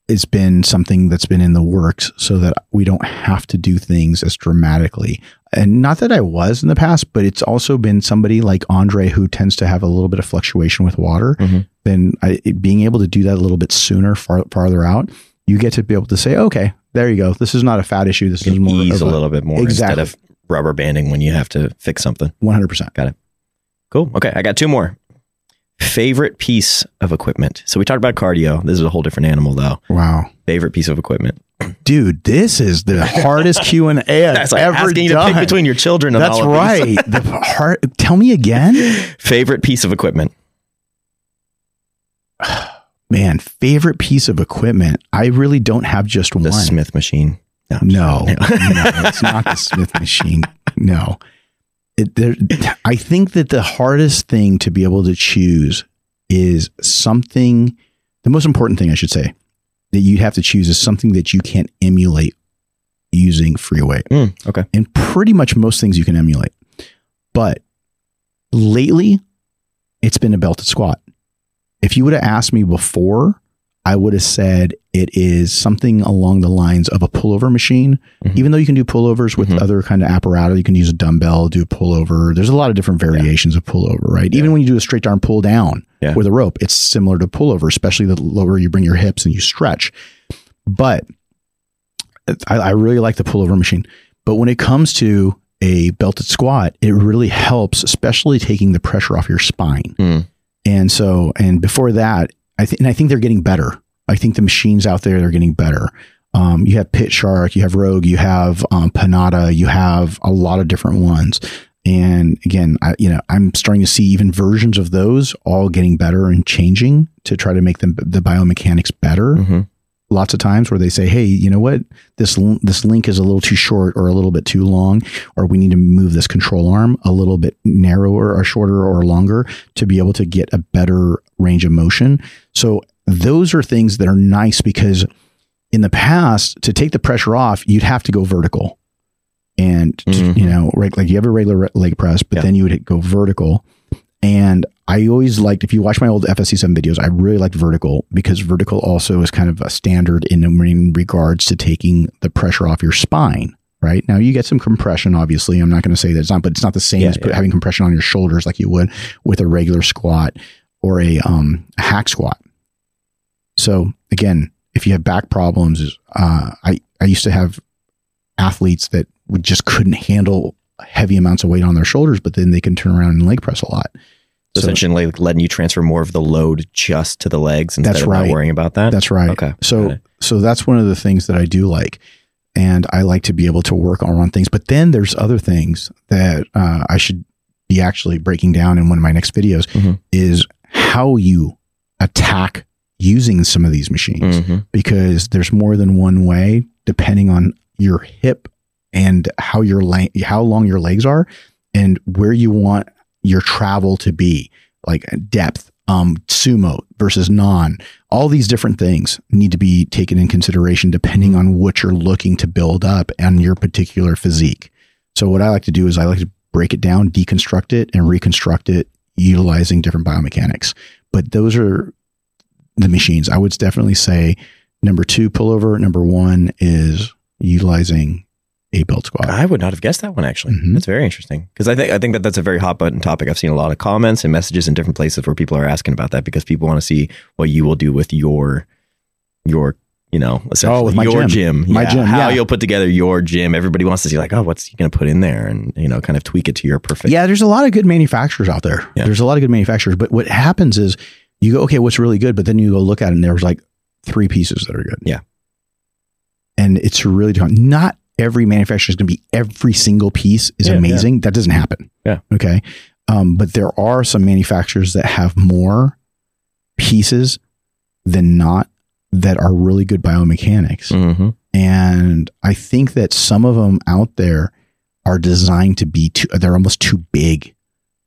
has been something that's been in the works so that we don't have to do things as dramatically. And not that I was in the past, but it's also been somebody like Andre who tends to have a little bit of fluctuation with water. Mhm. Then I, being able to do that a little bit sooner, far, farther out, you get to be able to say, okay, there you go. This is not a fat issue. This is more ease of a little bit more Exactly. instead of rubber banding when you have to fix something. 100%. Got it. Cool. Okay. I got two more. Favorite piece of equipment. So we talked about cardio. This is a whole different animal though. Wow. Favorite piece of equipment. Dude, this is the hardest Q and A I've That's like ever asking you to pick between your children. And That's right. the heart. Tell me again, Favorite piece of equipment. Man. Favorite piece of equipment. I really don't have just The one. Smith machine. No. No, no, it's not the Smith machine. No, it, there, I think that the hardest thing to be able to choose is something. The most important thing, I should say, that you have to choose is something that you can't emulate using free weight. Mm, okay. and pretty much most things you can emulate. But lately, it's been a belted squat. If you would have asked me before, I would have said it is something along the lines of a pullover machine. Mhm. Even though you can do pullovers with Mhm. other kind of apparatus, you can use a dumbbell, do a pullover. There's a lot of different variations of pullover, right? Yeah. Even when you do a straight arm pull down Yeah. with a rope, it's similar to pullover, especially the lower you bring your hips and you stretch. But I, I really like the pullover machine. But when it comes to a belted squat, it really helps, especially taking the pressure off your spine. Mm. And so, and before that, I think, and I think they're getting better. I think the machines out there are getting better. Um, you have Pit Shark, you have Rogue, you have um, Panatta, you have a lot of different ones. And again, I, you know, I'm starting to see even versions of those all getting better and changing to try to make them the biomechanics better hmm lots of times where they say, "Hey, you know what? This this link is a little too short or a little bit too long, or we need to move this control arm a little bit narrower or shorter or longer to be able to get a better range of motion." So those are things that are nice because in the past to take the pressure off, you'd have to go vertical. and Mhm. you know, right, like you have a regular re- leg press, but Yeah. then you would go vertical. And I always liked, if you watch my old FST-7 videos, I really liked vertical because vertical also is kind of a standard in, regards to taking the pressure off your spine. Right now, you get some compression. Obviously, I'm not going to say that it's not, but it's not the same Yeah, as yeah. having compression on your shoulders like you would with a regular squat or a um, a hack squat. So again, if you have back problems, uh, I I used to have athletes that would just couldn't handle heavy amounts of weight on their shoulders, but then they can turn around and leg press a lot. So So- essentially, like letting you transfer more of the load just to the legs instead of right. not worrying about that. That's right. Okay. So so that's one of the things that I do like, and I like to be able to work on things. But then there's other things that uh, I should be actually breaking down in one of my next videos Mhm. is how you attack using some of these machines Mhm. because there's more than one way depending on your hip and how your la- how long your legs are and where you want your travel to be like depth um sumo versus non all these different things need to be taken in consideration depending on what you're looking to build up and your particular physique. So what i like to do is i like to break it down deconstruct it and reconstruct it utilizing different biomechanics. But those are the machines. I would definitely say number two pullover number one is utilizing a belt squat I would not have guessed that one actually. Mhm. That's very interesting because I think I think that that's a very hot button topic. I've seen a lot of comments and messages in different places where people are asking about that because people want to see what you will do with your your you know essentially Oh, with my your gym. gym, My Yeah, gym, how yeah. you'll put together your gym. Everybody wants to see like oh what's he going to put in there and you know kind of tweak it to your perfect. Yeah, there's a lot of good manufacturers out there. Yeah. There's a lot of good manufacturers, but what happens is you go, okay, what's really good? But then you go look at it and there's like three pieces that are good. Yeah. And it's really. Not every manufacturer is going to be every single piece is Yeah, amazing. That doesn't happen. Yeah. Okay. Um, but there are some manufacturers that have more pieces than not that are really good biomechanics. hmm And I think that some of them out there are designed to be too, they're almost too big.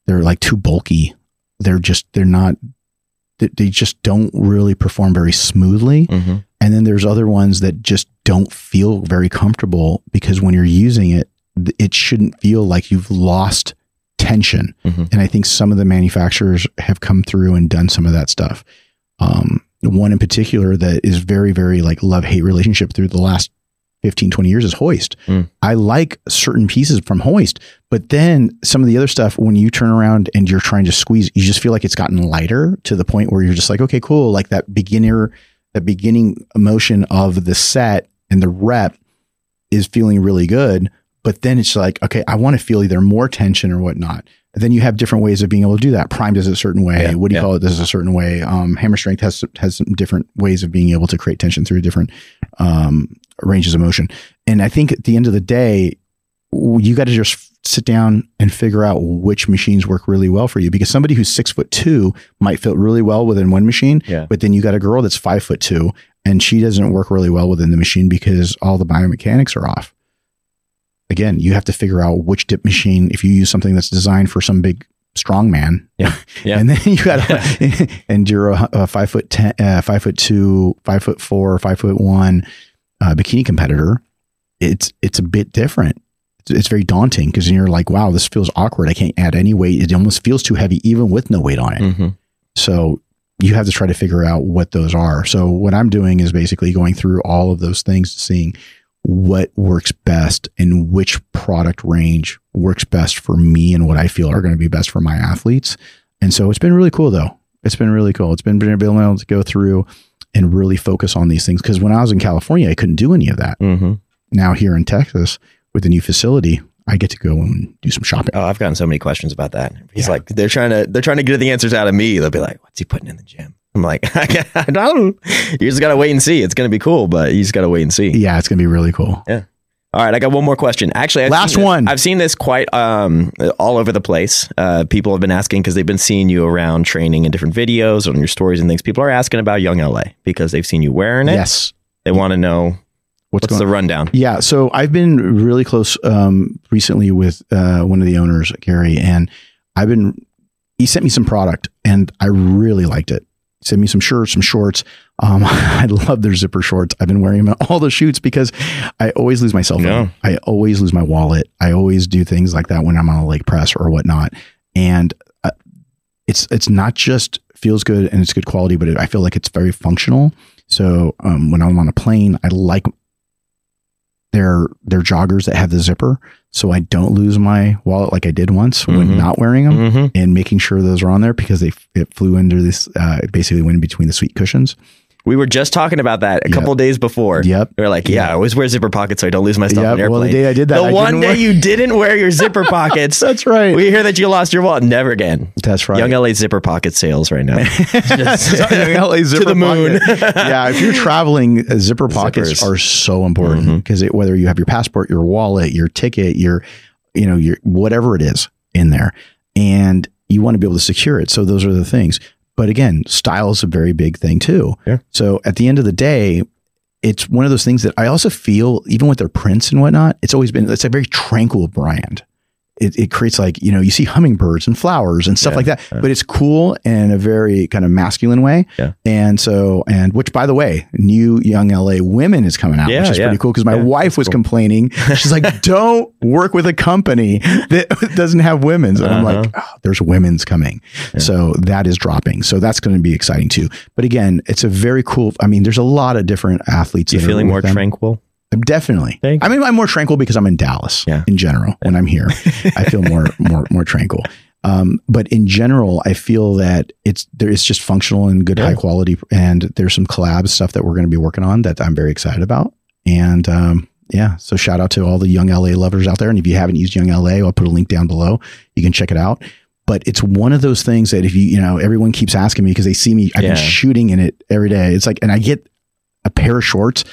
They're like too bulky. They're just, they're not, they, they just don't really perform very smoothly. hmm And then there's other ones that just don't feel very comfortable because when you're using it, it shouldn't feel like you've lost tension. Mhm. And I think some of the manufacturers have come through and done some of that stuff. Um, one in particular that is very, very like love hate relationship through the last 15, 20 years is Hoist. Mm. I like certain pieces from Hoist, but then some of the other stuff, when you turn around and you're trying to squeeze, you just feel like it's gotten lighter to the point where you're just like, okay, cool. Like that beginner, that beginning emotion of the set and the rep is feeling really good. But then it's like, okay, I want to feel either more tension or whatnot. And then you have different ways of being able to do that. Prime does it a certain way. Yeah, what do you yeah. call it? Does it a certain way. Um, Hammer Strength has has some different ways of being able to create tension through different um, ranges of motion. And I think at the end of the day, you got to just sit down and figure out which machines work really well for you. Because somebody who's six foot two might fit really well within one machine, Yeah. but then you got a girl that's five foot two and she doesn't work really well within the machine because all the biomechanics are off. Again, you have to figure out which dip machine, if you use something that's designed for some big strong man. Yeah. Yeah. and then you got, and you're a, a five foot 10, uh, five foot two, five foot four, five foot one uh, bikini competitor. It's, it's a bit different. It's, it's very daunting because you're like, wow, this feels awkward. I can't add any weight. It almost feels too heavy, even with no weight on it. hmm So you have to try to figure out what those are. So what I'm doing is basically going through all of those things, seeing what works best and which product range works best for me and what I feel are going to be best for my athletes. And so it's been really cool though. It's been really cool. It's been being able to go through and really focus on these things. Cause when I was in California, I couldn't do any of that. hmm Now here in Texas with the new facility, I get to go and do some shopping. Oh, I've gotten so many questions about that. He's Yeah. like, they're trying to, they're trying to get the answers out of me. They'll be like, what's he putting in the gym? I'm like, I don't. You just gotta wait and see. It's gonna be cool, but you just gotta wait and see. Yeah, it's going to be really cool. Yeah. All right, I got one more question. Actually, I've Last one. I've seen this quite um, all over the place. Uh, people have been asking because they've been seeing you around training in different videos on your stories and things. People are asking about Young LA because they've seen you wearing it. Yes. They want to know What's, what's the rundown. Yeah, so I've been really close um, recently with uh, one of the owners, Gary, and I've been. He sent me some product, and I really liked it. He sent me some shirts, some shorts. Um, I love their zipper shorts. I've been wearing them at all the shoots because I always lose my cell phone. I always lose my wallet. I always do things like that when I'm on a leg press or whatnot. And uh, it's it's not just feels good and it's good quality, but it, I feel like it's very functional. So um, when I'm on a plane, I like their their joggers that have the zipper, so I don't lose my wallet like I did once when Mhm. not wearing them Mm-hmm. and making sure those are on there because they it flew under this uh, basically went in between the seat cushions. We were just talking about that a Yep. couple days before. Yep. We were like, yeah, I always wear zipper pockets so I don't lose my stuff Yep. on an Well, airplane. the day I did that, the I one day wear- you didn't wear your zipper pockets. That's right. we hear that you lost your wallet. Never again. That's right. Young LA zipper pocket sales right now. Young LA zipper to the moon. yeah, if you're traveling, uh, zipper pockets Zippers. are so important because whether you have your passport, your wallet, your ticket, your you know your whatever it is in there, and you want to be able to secure it. So those are the things. But again, style is a very big thing too. Yeah. So at the end of the day, it's one of those things that I also feel, even with their prints and whatnot, it's always been it's a very tranquil brand. It, it creates like you know you see hummingbirds and flowers and stuff Yeah, like that, yeah. but it's cool in a very kind of masculine way. Yeah. And so, and which by the way, new Young LA Women is coming out, which is pretty cool because my wife was cool. complaining. She's like, "Don't work with a company that doesn't have women's." And I'm Uh-huh. like, oh, "There's women's coming." So that is dropping. So that's going to be exciting too. But again, it's a very cool. I mean, there's a lot of different athletes. you're feeling more tranquil? Definitely. Thank I mean, I'm more tranquil because I'm in Dallas. Yeah. In general, when I'm here, I feel more more more tranquil. Um, but in general, I feel that it's there is just functional and good Yeah. high quality, and there's some collab stuff that we're going to be working on that I'm very excited about. And um, yeah, so shout out to all the young LA lovers out there. And if you haven't used Young LA, I'll put a link down below. You can check it out. But it's one of those things that if you you know everyone keeps asking me because they see me, I've Yeah. been shooting in it every day. It's like, and I get a pair of shorts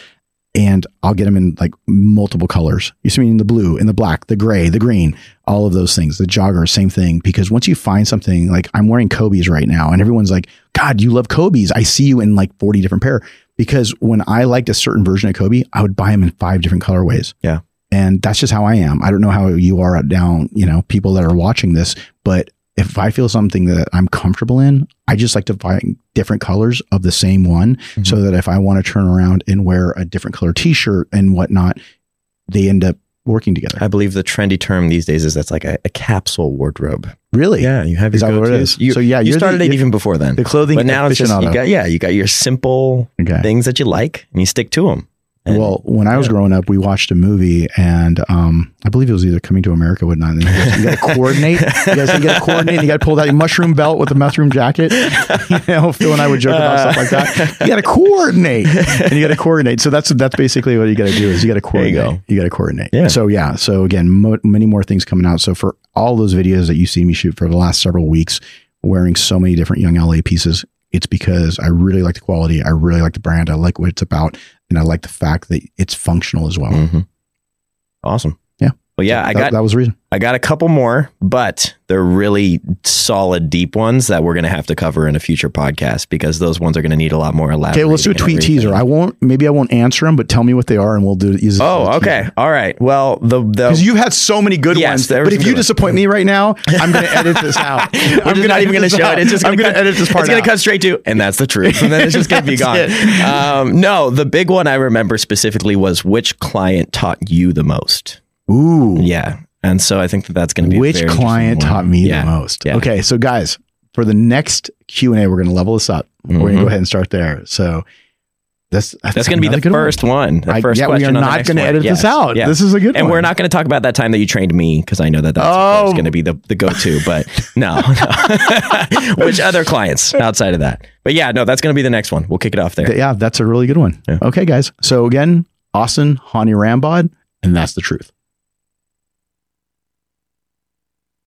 and I'll get them in like multiple colors. You see me in the blue, in the black, the gray, the green, all of those things. The jogger, same thing. Because once you find something like I'm wearing Kobe's right now, and everyone's like, God, you love Kobe's. I see you in like 40 different pair. Because when I liked a certain version of Kobe, I would buy them in five different colorways. Yeah. And that's just how I am. I don't know how you are down, you know, people that are watching this, but if I feel something that I'm comfortable in, I just like to find different colors of the same one mm-hmm. so that if I want to turn around and wear a different color t-shirt and whatnot, they end up working together. I believe the trendy term these days is that's like a, a capsule wardrobe. really? Yeah, you have Is your that what it You, So, yeah, you you're the- started it even before then. The clothing but now it's just you got yeah, you got your simple Okay. things that you like and you stick to them. Well, when I was yeah. growing up, we watched a movie, and um, I believe it was either Coming to America or whatnot. And you guys- you got to coordinate. You guys you got to coordinate. You got to pull that mushroom belt with the mushroom jacket. You know, Phil and I would joke about stuff like that. You got to coordinate, and you got to coordinate. So that's that's basically what you got to do is you got to There you coordinate. go. You, got to coordinate. Yeah. So yeah. So again, mo- many more things coming out. So for all those videos that you see me shoot for the last several weeks, wearing so many different young LA pieces, it's because I really like the quality. I really like the brand. I like what it's about. And I like the fact that it's functional as well. hmm Awesome. Well, yeah, I that, got that was the reason. I got a couple more, but they're really solid, deep ones that we're going to have to cover in a future podcast because those ones are going to need a lot more elaborate. Okay, well, let's do a tweet teaser. I won't. Maybe I won't answer them, but tell me what they are, and we'll do it. use it as a Oh, okay. teaser. All right. Well, the the Because you've had so many good Yes, ones, there but if you ones. disappoint me right now, I'm going to edit this out. I'm not even going to show it. It's just I'm going going to edit this part. It's going to cut straight to, and that's the truth. And then it's just going to be gone. Um, no, the big one I remember specifically was which client taught you the most. Ooh, Yeah, and so I think that that's going to be a which client taught me Yeah. the most? Yeah. Okay, so guys, for the next Q and A, we're going to level this up. We're going to go mm-hmm. ahead and start there. So that's That's going to be the good one. first one. The I- first yeah, we question are on not going to edit Yes. this out. Yeah. This is a good one. and one. we're not going to talk about that time that you trained me because I know that that's Oh. going to be the, the go to. Oh. But no, no. which other clients outside of that? But yeah, no, that's going to be the next one. We'll kick it off there. Yeah, that's a really good one. Yeah. Okay, guys. So again, Austin, Hany Rambod, and that's the truth.